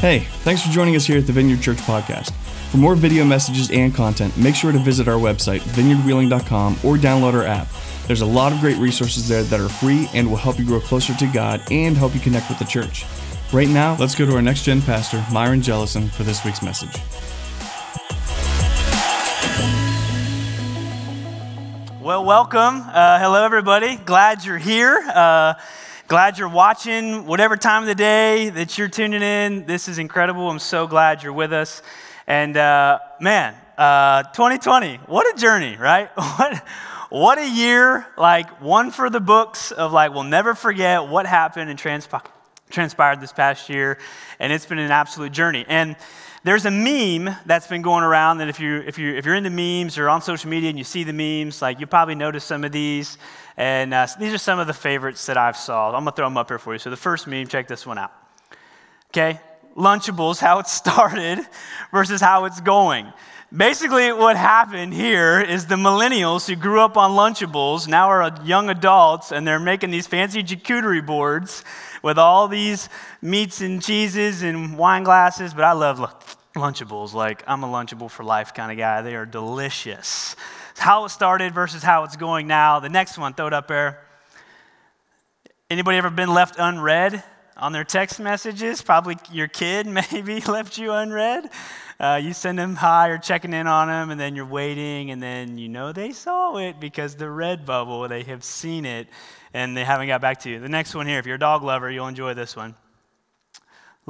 Hey, thanks for joining us here at the Vineyard Church Podcast. For more video messages and content, make sure to visit our website, vineyardwheeling.com, or download our app. There's a lot of great resources there that are free and will help you grow closer to God and help you connect with the church. Right now, let's go to our next gen pastor, Myron Jellison, for this week's message. Well, welcome. Uh, hello, everybody. Glad you're here. Uh, glad you're watching, whatever time of the day that you're tuning in. This is incredible. I'm so glad you're with us. And uh, man, 2020, uh, what a journey, right? What, what a year. Like, one for the books of like, we'll never forget what happened and transpi- transpired this past year. And it's been an absolute journey. And there's a meme that's been going around that if, you, if, you, if you're into memes or on social media and you see the memes, like you probably noticed some of these. And uh, these are some of the favorites that I've saw. I'm going to throw them up here for you. So the first meme, check this one out. Okay, Lunchables, how it started versus how it's going. Basically, what happened here is the millennials who grew up on Lunchables now are young adults and they're making these fancy charcuterie boards with all these meats and cheeses and wine glasses. But I love Lunchables. Like, I'm a Lunchable for life kind of guy. They are delicious. How it started versus how it's going now. The next one, throw it up there. Anybody ever been left unread on their text messages? Probably your kid maybe left you unread. Uh, you send them hi or checking in on them, and then you're waiting, and then you know they saw it because the red bubble, they have seen it, and they haven't got back to you. The next one here, if you're a dog lover, you'll enjoy this one.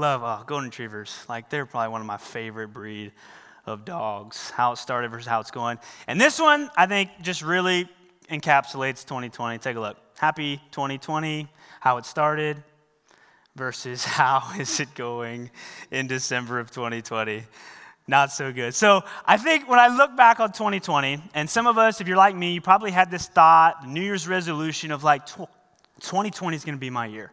Love oh, golden retrievers. Like they're probably one of my favorite breed of dogs. How it started versus how it's going. And this one, I think, just really encapsulates 2020. Take a look. Happy 2020. How it started versus how is it going in December of 2020 not so good. So I think when I look back on 2020, and some of us, if you're like me, you probably had this thought, New Year's resolution of like, 2020 is going to be my year.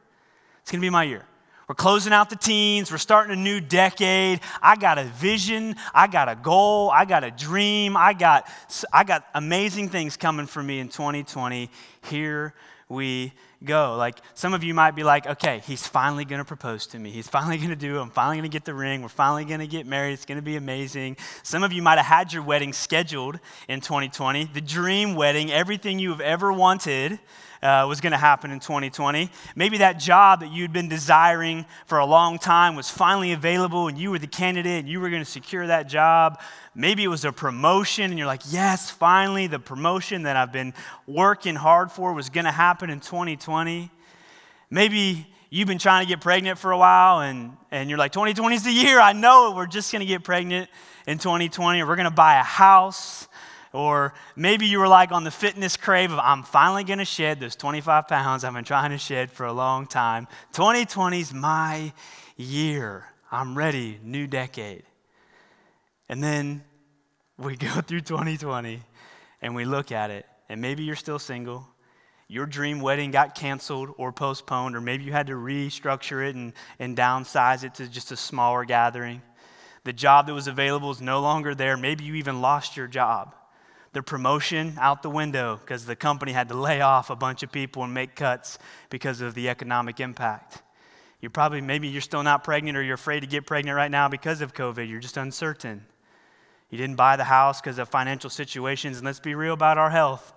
It's going to be my year. We're closing out the teens. We're starting a new decade. I got a vision. I got a goal. I got a dream. I got, I got amazing things coming for me in 2020. Here we go. Like some of you might be like, okay, he's finally going to propose to me. He's finally going to do it. I'm finally going to get the ring. We're finally going to get married. It's going to be amazing. Some of you might have had your wedding scheduled in 2020, the dream wedding, everything you've ever wanted. Uh, was going to happen in 2020. Maybe that job that you'd been desiring for a long time was finally available and you were the candidate and you were going to secure that job. Maybe it was a promotion, and you're like, yes, finally, the promotion that I've been working hard for was going to happen in 2020. Maybe you've been trying to get pregnant for a while, and, and you're like, 2020 is the year. I know it. We're just going to get pregnant in 2020, or we're going to buy a house. Or maybe you were like on the fitness crave of, I'm finally going to shed those 25 pounds I've been trying to shed for a long time. 2020 is my year. I'm ready, new decade. And then we go through 2020 and we look at it, and maybe you're still single. Your dream wedding got canceled or postponed, or maybe you had to restructure it and, and downsize it to just a smaller gathering. The job that was available is no longer there. Maybe you even lost your job. The promotion out the window because the company had to lay off a bunch of people and make cuts because of the economic impact. You're probably, maybe you're still not pregnant or you're afraid to get pregnant right now because of COVID. You're just uncertain. You didn't buy the house because of financial situations. And let's be real about our health.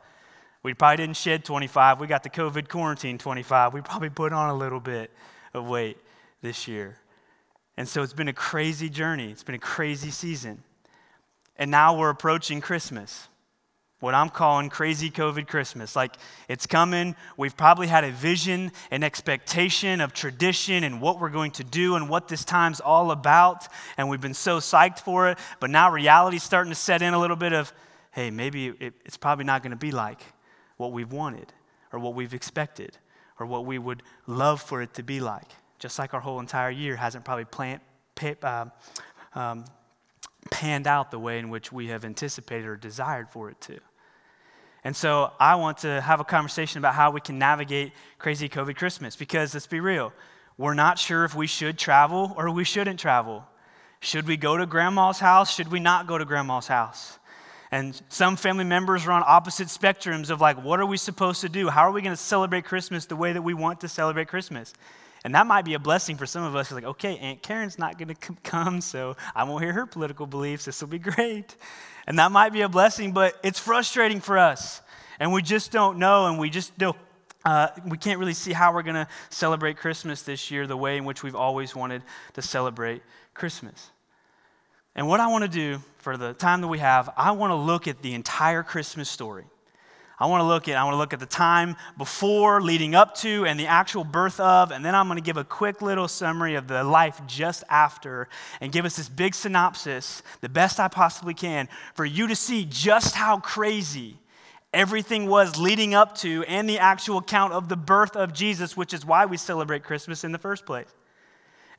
We probably didn't shed 25. We got the COVID quarantine 25. We probably put on a little bit of weight this year. And so it's been a crazy journey. It's been a crazy season. And now we're approaching Christmas what I'm calling crazy COVID Christmas. Like it's coming. We've probably had a vision, an expectation of tradition and what we're going to do and what this time's all about. And we've been so psyched for it. But now reality's starting to set in a little bit of, hey, maybe it, it's probably not going to be like what we've wanted or what we've expected or what we would love for it to be like. Just like our whole entire year hasn't probably plant, uh, um, panned out the way in which we have anticipated or desired for it to. And so I want to have a conversation about how we can navigate crazy COVID Christmas because let's be real, we're not sure if we should travel or we shouldn't travel. Should we go to grandma's house? Should we not go to grandma's house? And some family members are on opposite spectrums of like, what are we supposed to do? How are we going to celebrate Christmas the way that we want to celebrate Christmas? And that might be a blessing for some of us. Like, okay, Aunt Karen's not going to come, so I won't hear her political beliefs. This will be great. And that might be a blessing, but it's frustrating for us. And we just don't know, and we just don't. Uh, we can't really see how we're going to celebrate Christmas this year the way in which we've always wanted to celebrate Christmas. And what I want to do for the time that we have, I want to look at the entire Christmas story. I want to look at I want to look at the time before, leading up to, and the actual birth of, and then I'm going to give a quick little summary of the life just after, and give us this big synopsis, the best I possibly can, for you to see just how crazy everything was leading up to, and the actual account of the birth of Jesus, which is why we celebrate Christmas in the first place.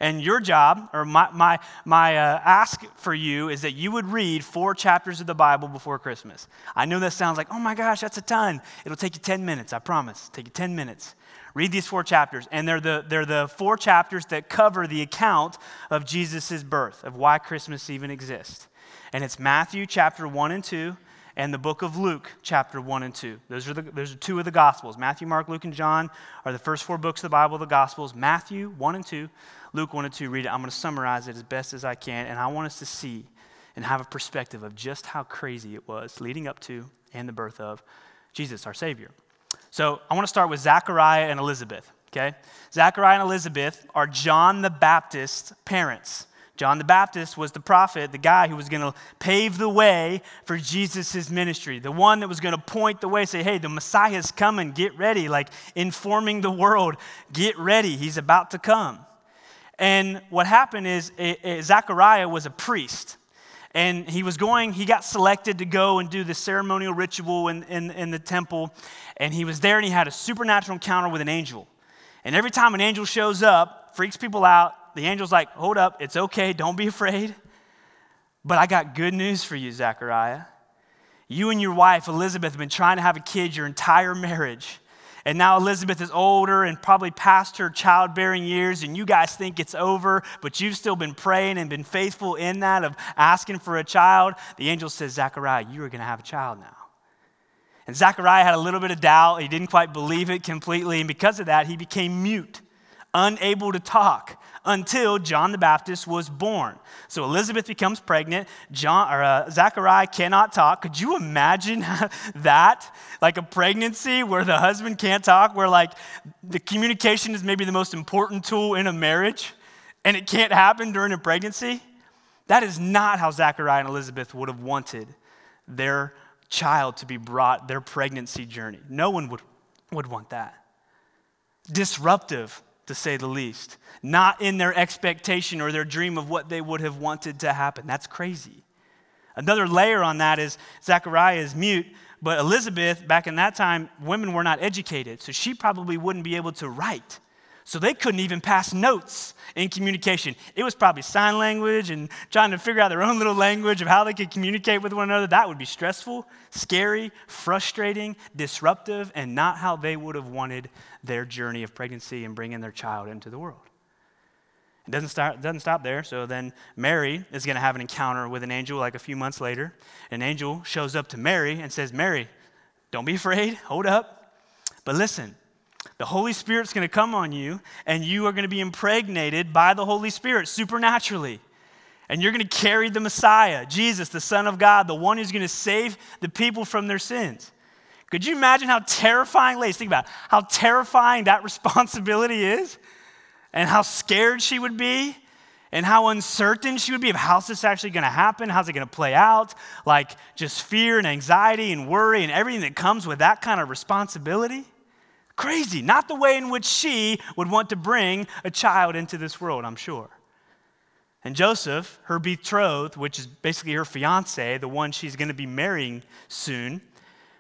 And your job, or my, my, my uh, ask for you, is that you would read four chapters of the Bible before Christmas. I know that sounds like, oh my gosh, that's a ton. It'll take you 10 minutes, I promise. Take you 10 minutes. Read these four chapters, and they're the, they're the four chapters that cover the account of Jesus' birth, of why Christmas even exists. And it's Matthew chapter 1 and 2, and the book of Luke, chapter 1 and 2. Those are, the, those are two of the Gospels. Matthew, Mark, Luke, and John are the first four books of the Bible, the Gospels. Matthew 1 and 2, Luke 1 and 2, read it. I'm going to summarize it as best as I can, and I want us to see and have a perspective of just how crazy it was leading up to and the birth of Jesus, our Savior. So I want to start with Zachariah and Elizabeth, okay? Zachariah and Elizabeth are John the Baptist's parents. John the Baptist was the prophet, the guy who was going to pave the way for Jesus' ministry, the one that was going to point the way, say, hey, the Messiah's coming, get ready, like informing the world, get ready, he's about to come. And what happened is, Zechariah was a priest. And he was going, he got selected to go and do the ceremonial ritual in, in, in the temple. And he was there and he had a supernatural encounter with an angel. And every time an angel shows up, freaks people out, the angel's like, hold up, it's okay, don't be afraid. But I got good news for you, Zechariah. You and your wife, Elizabeth, have been trying to have a kid your entire marriage. And now Elizabeth is older and probably past her childbearing years, and you guys think it's over, but you've still been praying and been faithful in that of asking for a child. The angel says, Zechariah, you are going to have a child now. And Zechariah had a little bit of doubt. He didn't quite believe it completely. And because of that, he became mute, unable to talk until John the Baptist was born. So Elizabeth becomes pregnant. John or uh, Zachariah cannot talk. Could you imagine that? Like a pregnancy where the husband can't talk, where like the communication is maybe the most important tool in a marriage, and it can't happen during a pregnancy. That is not how Zachariah and Elizabeth would have wanted their child to be brought, their pregnancy journey. No one would, would want that. Disruptive to say the least, not in their expectation or their dream of what they would have wanted to happen. That's crazy. Another layer on that is Zechariah is mute, but Elizabeth, back in that time, women were not educated, so she probably wouldn't be able to write. So they couldn't even pass notes in communication. It was probably sign language and trying to figure out their own little language of how they could communicate with one another. That would be stressful, scary, frustrating, disruptive, and not how they would have wanted their journey of pregnancy and bringing their child into the world. It doesn't, start, doesn't stop there. So then Mary is going to have an encounter with an angel like a few months later. An angel shows up to Mary and says, Mary, don't be afraid, hold up. But listen, the Holy Spirit's going to come on you, and you are going to be impregnated by the Holy Spirit supernaturally. And you're going to carry the Messiah, Jesus, the Son of God, the one who's going to save the people from their sins. Could you imagine how terrifying, ladies, think about it, how terrifying that responsibility is? And how scared she would be? And how uncertain she would be of how's this actually going to happen? How's it going to play out? Like just fear and anxiety and worry and everything that comes with that kind of responsibility. Crazy. Not the way in which she would want to bring a child into this world, I'm sure. And Joseph, her betrothed, which is basically her fiance, the one she's going to be marrying soon,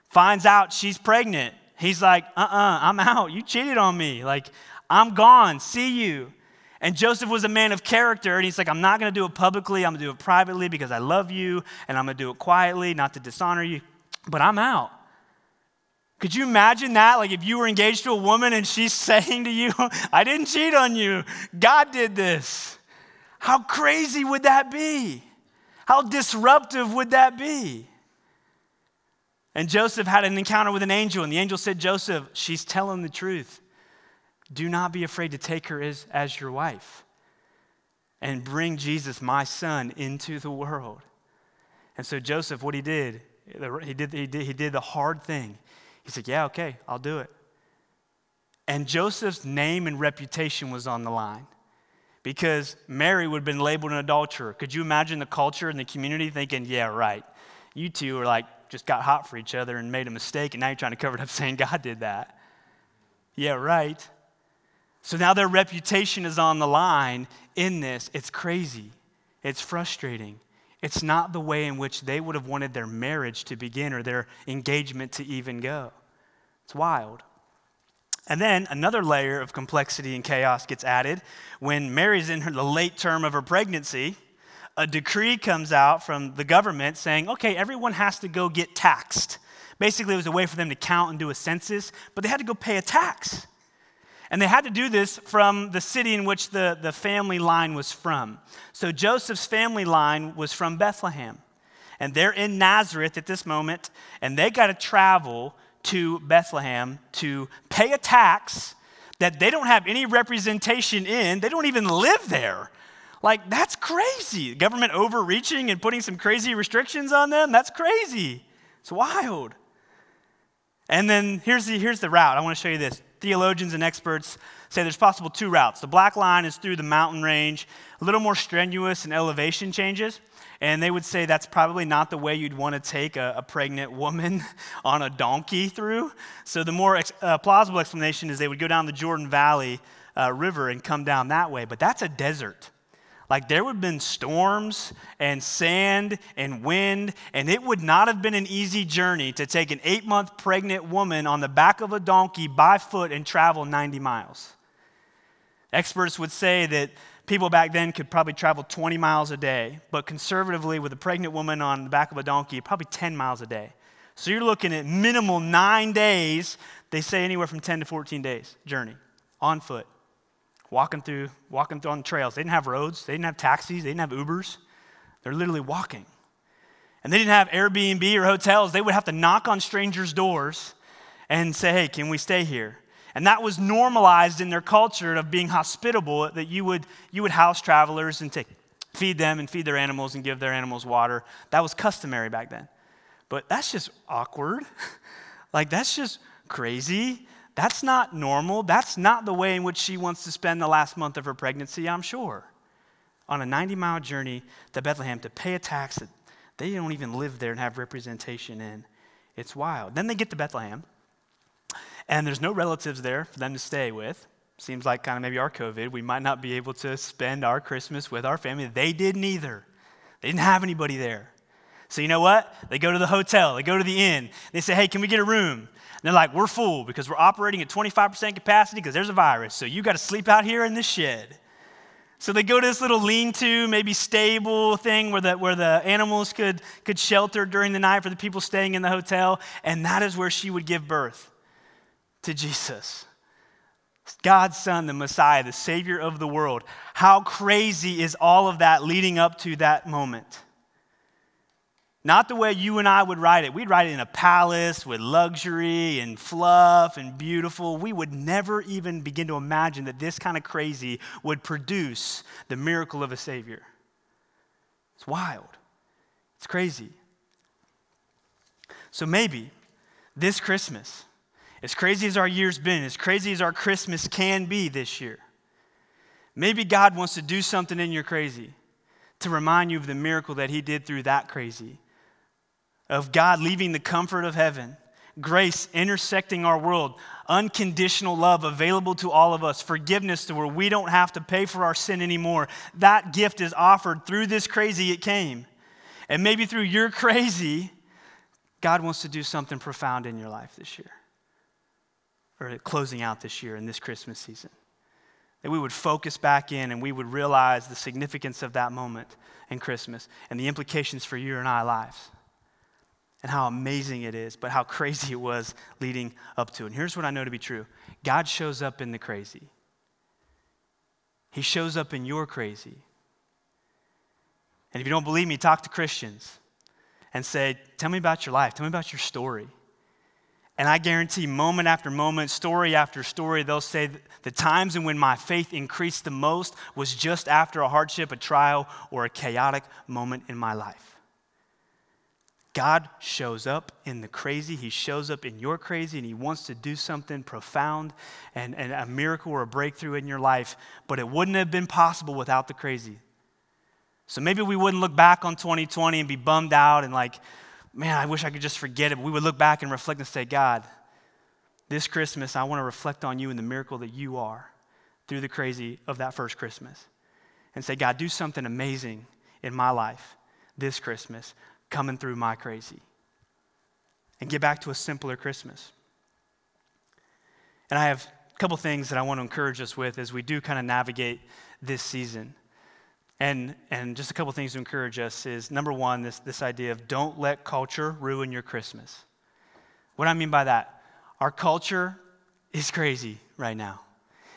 finds out she's pregnant. He's like, uh uh-uh, uh, i am out. You cheated on me. Like, I'm gone. See you. And Joseph was a man of character, and he's like, I'm not going to do it publicly. I'm going to do it privately because I love you, and I'm going to do it quietly, not to dishonor you, but I'm out. Could you imagine that? Like if you were engaged to a woman and she's saying to you, I didn't cheat on you, God did this. How crazy would that be? How disruptive would that be? And Joseph had an encounter with an angel, and the angel said, Joseph, she's telling the truth. Do not be afraid to take her as, as your wife and bring Jesus, my son, into the world. And so Joseph, what he did, he did, he did, he did the hard thing. He said, Yeah, okay, I'll do it. And Joseph's name and reputation was on the line because Mary would have been labeled an adulterer. Could you imagine the culture and the community thinking, Yeah, right, you two are like just got hot for each other and made a mistake, and now you're trying to cover it up saying God did that? Yeah, right. So now their reputation is on the line in this. It's crazy. It's frustrating. It's not the way in which they would have wanted their marriage to begin or their engagement to even go. It's wild. And then another layer of complexity and chaos gets added when Mary's in her, the late term of her pregnancy. A decree comes out from the government saying, okay, everyone has to go get taxed. Basically, it was a way for them to count and do a census, but they had to go pay a tax. And they had to do this from the city in which the, the family line was from. So Joseph's family line was from Bethlehem. And they're in Nazareth at this moment, and they got to travel to Bethlehem to pay a tax that they don't have any representation in. They don't even live there. Like, that's crazy. Government overreaching and putting some crazy restrictions on them, that's crazy. It's wild. And then here's the, here's the route. I want to show you this theologians and experts say there's possible two routes. The black line is through the mountain range, a little more strenuous in elevation changes. And they would say that's probably not the way you'd want to take a, a pregnant woman on a donkey through. So the more ex, uh, plausible explanation is they would go down the Jordan Valley uh, River and come down that way. But that's a desert. Like there would have been storms and sand and wind, and it would not have been an easy journey to take an eight month pregnant woman on the back of a donkey by foot and travel 90 miles. Experts would say that people back then could probably travel 20 miles a day, but conservatively, with a pregnant woman on the back of a donkey, probably 10 miles a day. So you're looking at minimal nine days. They say anywhere from 10 to 14 days journey on foot walking through, walking on trails. They didn't have roads, they didn't have taxis, they didn't have Ubers. They're literally walking. And they didn't have Airbnb or hotels. They would have to knock on strangers' doors and say, hey, can we stay here? And that was normalized in their culture of being hospitable, that you would, you would house travelers and take, feed them and feed their animals and give their animals water. That was customary back then. But that's just awkward. like, that's just crazy. That's not normal. That's not the way in which she wants to spend the last month of her pregnancy, I'm sure. On a 90 mile journey to Bethlehem to pay a tax that they don't even live there and have representation in. It's wild. Then they get to Bethlehem, and there's no relatives there for them to stay with. Seems like kind of maybe our COVID. We might not be able to spend our Christmas with our family. They didn't either. They didn't have anybody there. So you know what? They go to the hotel, they go to the inn. They say, hey, can we get a room? they're like, we're full because we're operating at 25% capacity because there's a virus. So you got to sleep out here in this shed. So they go to this little lean to, maybe stable thing where the, where the animals could, could shelter during the night for the people staying in the hotel. And that is where she would give birth to Jesus. God's Son, the Messiah, the Savior of the world. How crazy is all of that leading up to that moment? Not the way you and I would write it. We'd write it in a palace with luxury and fluff and beautiful. We would never even begin to imagine that this kind of crazy would produce the miracle of a Savior. It's wild. It's crazy. So maybe this Christmas, as crazy as our year's been, as crazy as our Christmas can be this year, maybe God wants to do something in your crazy to remind you of the miracle that He did through that crazy of God leaving the comfort of heaven, grace intersecting our world, unconditional love available to all of us, forgiveness to where we don't have to pay for our sin anymore. That gift is offered through this crazy it came. And maybe through your crazy, God wants to do something profound in your life this year, or closing out this year in this Christmas season. That we would focus back in and we would realize the significance of that moment in Christmas and the implications for you and I lives and how amazing it is, but how crazy it was leading up to. And here's what I know to be true God shows up in the crazy, He shows up in your crazy. And if you don't believe me, talk to Christians and say, Tell me about your life, tell me about your story. And I guarantee, moment after moment, story after story, they'll say the times in when my faith increased the most was just after a hardship, a trial, or a chaotic moment in my life. God shows up in the crazy. He shows up in your crazy, and He wants to do something profound and, and a miracle or a breakthrough in your life. But it wouldn't have been possible without the crazy. So maybe we wouldn't look back on 2020 and be bummed out and like, man, I wish I could just forget it. But we would look back and reflect and say, God, this Christmas, I want to reflect on you and the miracle that you are through the crazy of that first Christmas. And say, God, do something amazing in my life this Christmas coming through my crazy and get back to a simpler Christmas. And I have a couple things that I want to encourage us with as we do kind of navigate this season. And, and just a couple things to encourage us is number one, this, this idea of don't let culture ruin your Christmas. What I mean by that, our culture is crazy right now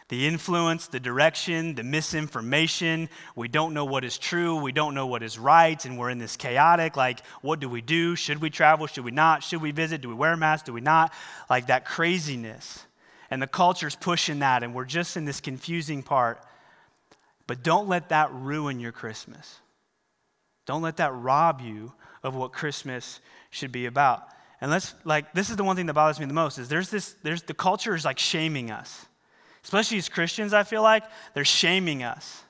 the influence, the direction, the misinformation. We don't know what is true. We don't know what is right. And we're in this chaotic like, what do we do? Should we travel? Should we not? Should we visit? Do we wear masks? Do we not? Like that craziness. And the culture's pushing that. And we're just in this confusing part. But don't let that ruin your Christmas. Don't let that rob you of what Christmas should be about. And let's like this is the one thing that bothers me the most is there's this there's the culture is like shaming us especially as Christians, I feel like, they're shaming us.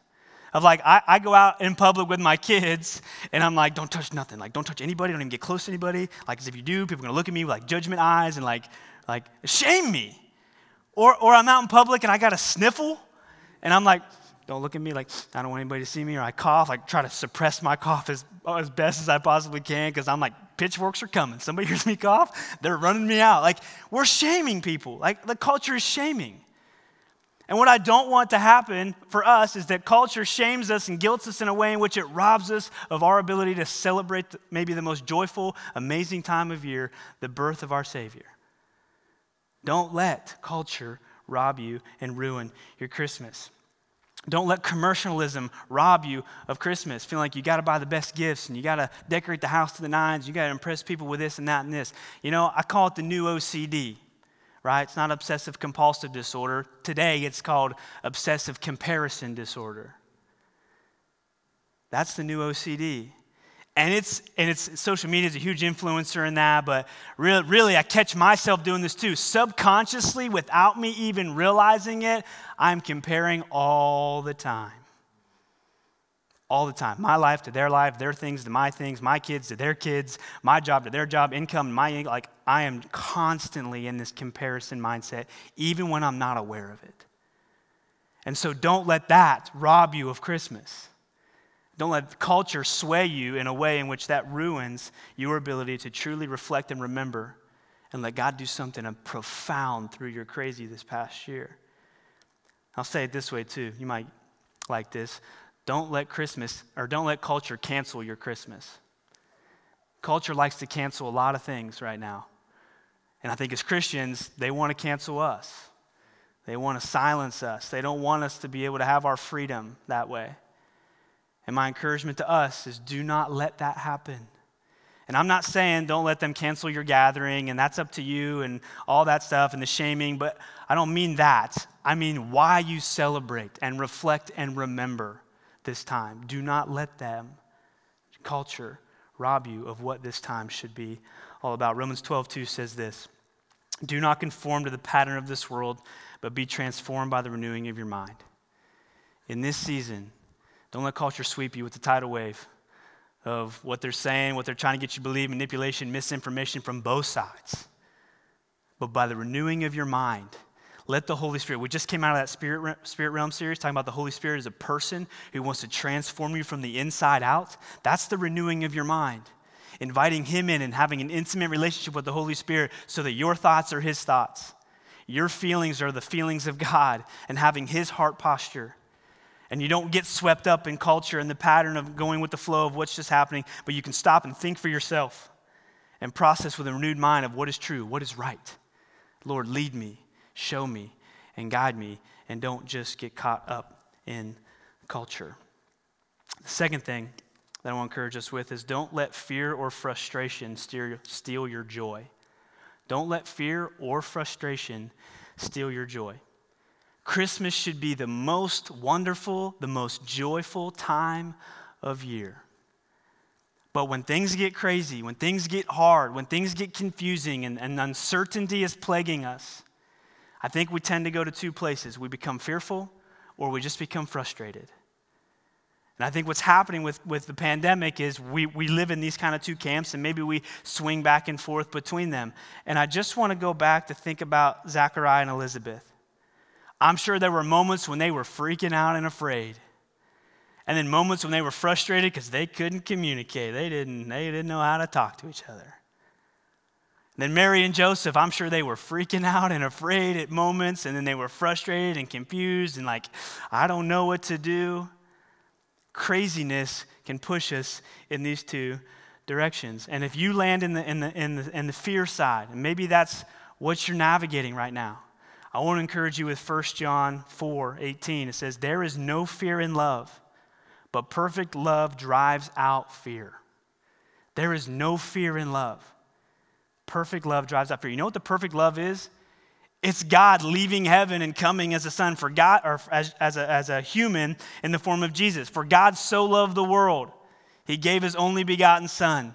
Of like, I, I go out in public with my kids and I'm like, don't touch nothing. Like, don't touch anybody. Don't even get close to anybody. Like, because if you do, people are to look at me with like judgment eyes and like, like shame me. Or, or I'm out in public and I got a sniffle and I'm like, don't look at me like I don't want anybody to see me, or I cough, like try to suppress my cough as, as best as I possibly can because I'm like, pitchforks are coming. Somebody hears me cough, they're running me out. Like, we're shaming people. Like, the culture is shaming. And what I don't want to happen for us is that culture shames us and guilts us in a way in which it robs us of our ability to celebrate maybe the most joyful, amazing time of year, the birth of our Savior. Don't let culture rob you and ruin your Christmas. Don't let commercialism rob you of Christmas, feeling like you got to buy the best gifts and you got to decorate the house to the nines, you got to impress people with this and that and this. You know, I call it the new OCD right? It's not obsessive compulsive disorder. Today, it's called obsessive comparison disorder. That's the new OCD. And it's, and it's social media is a huge influencer in that, but really, really, I catch myself doing this too. Subconsciously, without me even realizing it, I'm comparing all the time all the time. My life to their life, their things to my things, my kids to their kids, my job to their job, income my income. Like I am constantly in this comparison mindset, even when I'm not aware of it. And so don't let that rob you of Christmas. Don't let culture sway you in a way in which that ruins your ability to truly reflect and remember and let God do something profound through your crazy this past year. I'll say it this way too. You might like this. Don't let Christmas or don't let culture cancel your Christmas. Culture likes to cancel a lot of things right now. And I think as Christians, they want to cancel us. They want to silence us. They don't want us to be able to have our freedom that way. And my encouragement to us is do not let that happen. And I'm not saying don't let them cancel your gathering and that's up to you and all that stuff and the shaming, but I don't mean that. I mean why you celebrate and reflect and remember this time. Do not let them, culture, rob you of what this time should be all about. Romans 12, 2 says this Do not conform to the pattern of this world, but be transformed by the renewing of your mind. In this season, don't let culture sweep you with the tidal wave of what they're saying, what they're trying to get you to believe, manipulation, misinformation from both sides. But by the renewing of your mind, let the Holy Spirit, we just came out of that spirit, spirit realm series talking about the Holy Spirit as a person who wants to transform you from the inside out. That's the renewing of your mind. Inviting Him in and having an intimate relationship with the Holy Spirit so that your thoughts are His thoughts, your feelings are the feelings of God, and having His heart posture. And you don't get swept up in culture and the pattern of going with the flow of what's just happening, but you can stop and think for yourself and process with a renewed mind of what is true, what is right. Lord, lead me show me and guide me, and don't just get caught up in culture. The second thing that I want to encourage us with is don't let fear or frustration steal your joy. Don't let fear or frustration steal your joy. Christmas should be the most wonderful, the most joyful time of year. But when things get crazy, when things get hard, when things get confusing and, and uncertainty is plaguing us, I think we tend to go to two places. We become fearful or we just become frustrated. And I think what's happening with, with the pandemic is we, we live in these kind of two camps, and maybe we swing back and forth between them. And I just want to go back to think about Zachariah and Elizabeth. I'm sure there were moments when they were freaking out and afraid. And then moments when they were frustrated because they couldn't communicate. They didn't, they didn't know how to talk to each other. And then Mary and Joseph, I'm sure they were freaking out and afraid at moments, and then they were frustrated and confused and like, I don't know what to do craziness can push us in these two directions. And if you land in the, in the, in the, in the fear side, and maybe that's what you're navigating right now, I want to encourage you with 1 John 4 18. It says, There is no fear in love, but perfect love drives out fear. There is no fear in love. Perfect love drives out fear. You know what the perfect love is? It's God leaving heaven and coming as a son for God, or as, as, a, as a human in the form of Jesus. For God so loved the world, he gave his only begotten son.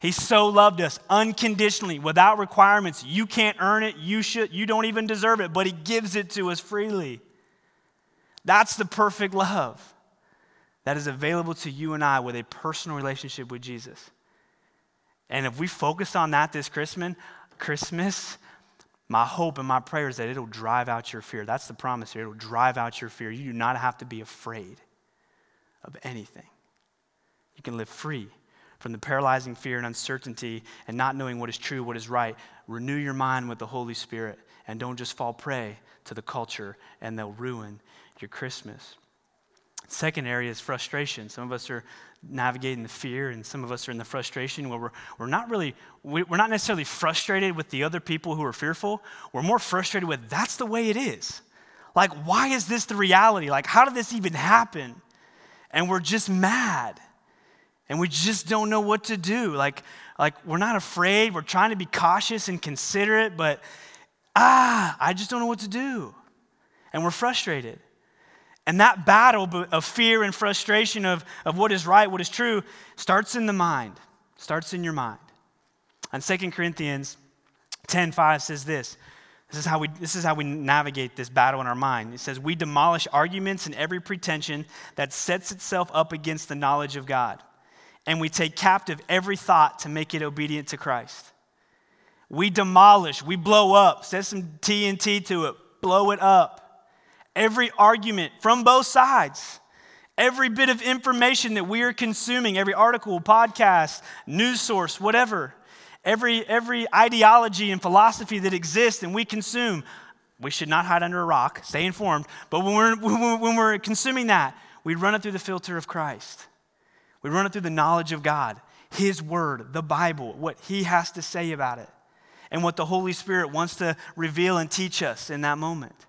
He so loved us unconditionally, without requirements. You can't earn it, you should, you don't even deserve it, but he gives it to us freely. That's the perfect love that is available to you and I with a personal relationship with Jesus. And if we focus on that this Christmas, Christmas, my hope and my prayer is that it'll drive out your fear. That's the promise here. It'll drive out your fear. You do not have to be afraid of anything. You can live free from the paralyzing fear and uncertainty and not knowing what is true, what is right. Renew your mind with the Holy Spirit and don't just fall prey to the culture and they'll ruin your Christmas. Second area is frustration. Some of us are navigating the fear, and some of us are in the frustration where we're, we're not really, we're not necessarily frustrated with the other people who are fearful. We're more frustrated with that's the way it is. Like, why is this the reality? Like, how did this even happen? And we're just mad. And we just don't know what to do. Like, like we're not afraid. We're trying to be cautious and considerate, but ah, I just don't know what to do. And we're frustrated. And that battle of fear and frustration of, of what is right, what is true, starts in the mind, starts in your mind. And 2 Corinthians 10 5 says this. This is, how we, this is how we navigate this battle in our mind. It says, We demolish arguments and every pretension that sets itself up against the knowledge of God. And we take captive every thought to make it obedient to Christ. We demolish, we blow up, set some TNT to it, blow it up every argument from both sides, every bit of information that we are consuming, every article, podcast, news source, whatever, every, every ideology and philosophy that exists and we consume. We should not hide under a rock, stay informed. But when we're, when we're consuming that, we run it through the filter of Christ. We run it through the knowledge of God, His Word, the Bible, what He has to say about it, and what the Holy Spirit wants to reveal and teach us in that moment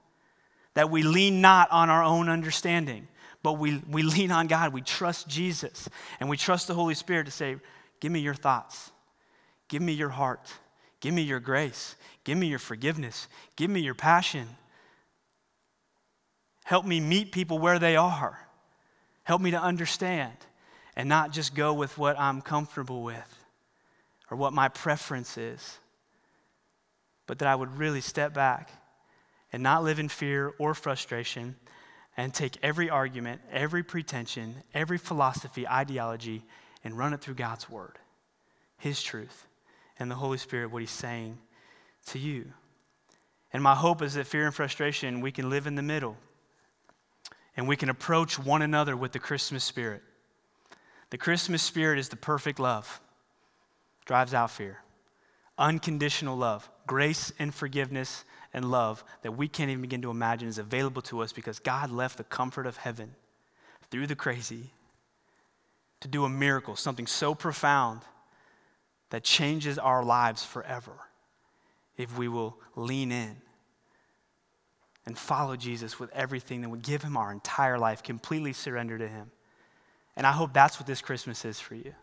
that we lean not on our own understanding, but we, we lean on God. We trust Jesus and we trust the Holy Spirit to say, Give me your thoughts, give me your heart, give me your grace, give me your forgiveness, give me your passion. Help me meet people where they are. Help me to understand and not just go with what I'm comfortable with or what my preference is, but that I would really step back and not live in fear or frustration and take every argument, every pretension, every philosophy, ideology, and run it through God's Word, His truth, and the Holy Spirit, what He's saying to you. And my hope is that fear and frustration, we can live in the middle and we can approach one another with the Christmas spirit. The Christmas spirit is the perfect love, drives out fear, unconditional love, grace and forgiveness and love that we can't even begin to imagine is available to us because God left the comfort of heaven through the crazy to do a miracle, something so profound that changes our lives forever if we will lean in and follow Jesus with everything that would give him our entire life, completely surrender to him. And I hope that's what this Christmas is for you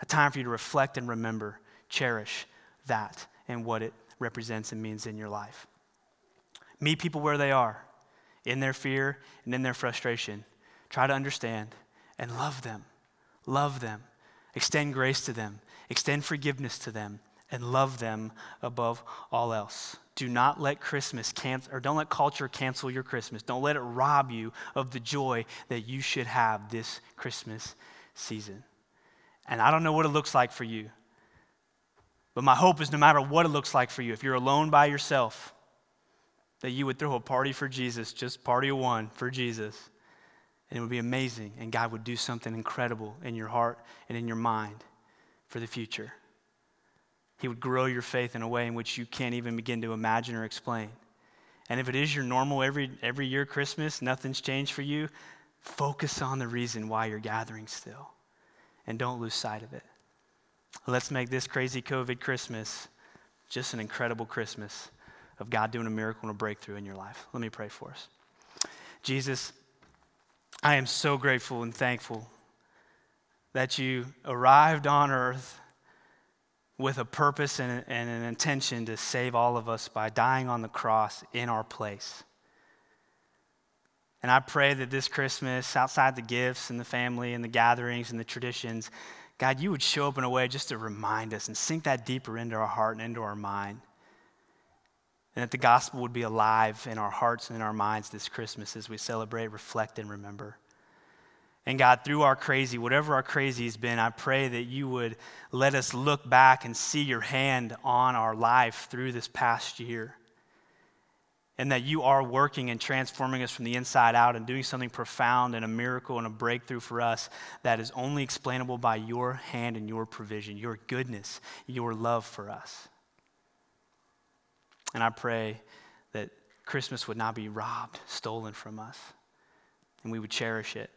a time for you to reflect and remember, cherish that and what it represents and means in your life. Meet people where they are, in their fear and in their frustration. Try to understand and love them. Love them. Extend grace to them. Extend forgiveness to them and love them above all else. Do not let Christmas cancel, or don't let culture cancel your Christmas. Don't let it rob you of the joy that you should have this Christmas season. And I don't know what it looks like for you, but my hope is no matter what it looks like for you, if you're alone by yourself, that you would throw a party for Jesus, just party of one for Jesus. And it would be amazing, and God would do something incredible in your heart and in your mind for the future. He would grow your faith in a way in which you can't even begin to imagine or explain. And if it is your normal every, every year Christmas, nothing's changed for you, focus on the reason why you're gathering still. And don't lose sight of it. Let's make this crazy COVID Christmas just an incredible Christmas of God doing a miracle and a breakthrough in your life. Let me pray for us. Jesus, I am so grateful and thankful that you arrived on earth with a purpose and, and an intention to save all of us by dying on the cross in our place. And I pray that this Christmas, outside the gifts and the family and the gatherings and the traditions, God, you would show up in a way just to remind us and sink that deeper into our heart and into our mind. And that the gospel would be alive in our hearts and in our minds this Christmas as we celebrate, reflect, and remember. And God, through our crazy, whatever our crazy has been, I pray that you would let us look back and see your hand on our life through this past year. And that you are working and transforming us from the inside out and doing something profound and a miracle and a breakthrough for us that is only explainable by your hand and your provision, your goodness, your love for us. And I pray that Christmas would not be robbed, stolen from us, and we would cherish it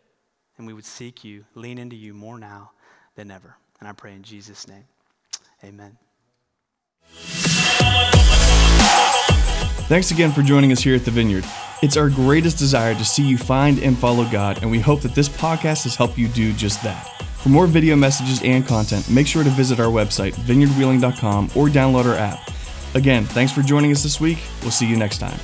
and we would seek you, lean into you more now than ever. And I pray in Jesus' name. Amen. Thanks again for joining us here at the Vineyard. It's our greatest desire to see you find and follow God, and we hope that this podcast has helped you do just that. For more video messages and content, make sure to visit our website, vineyardwheeling.com, or download our app. Again, thanks for joining us this week. We'll see you next time.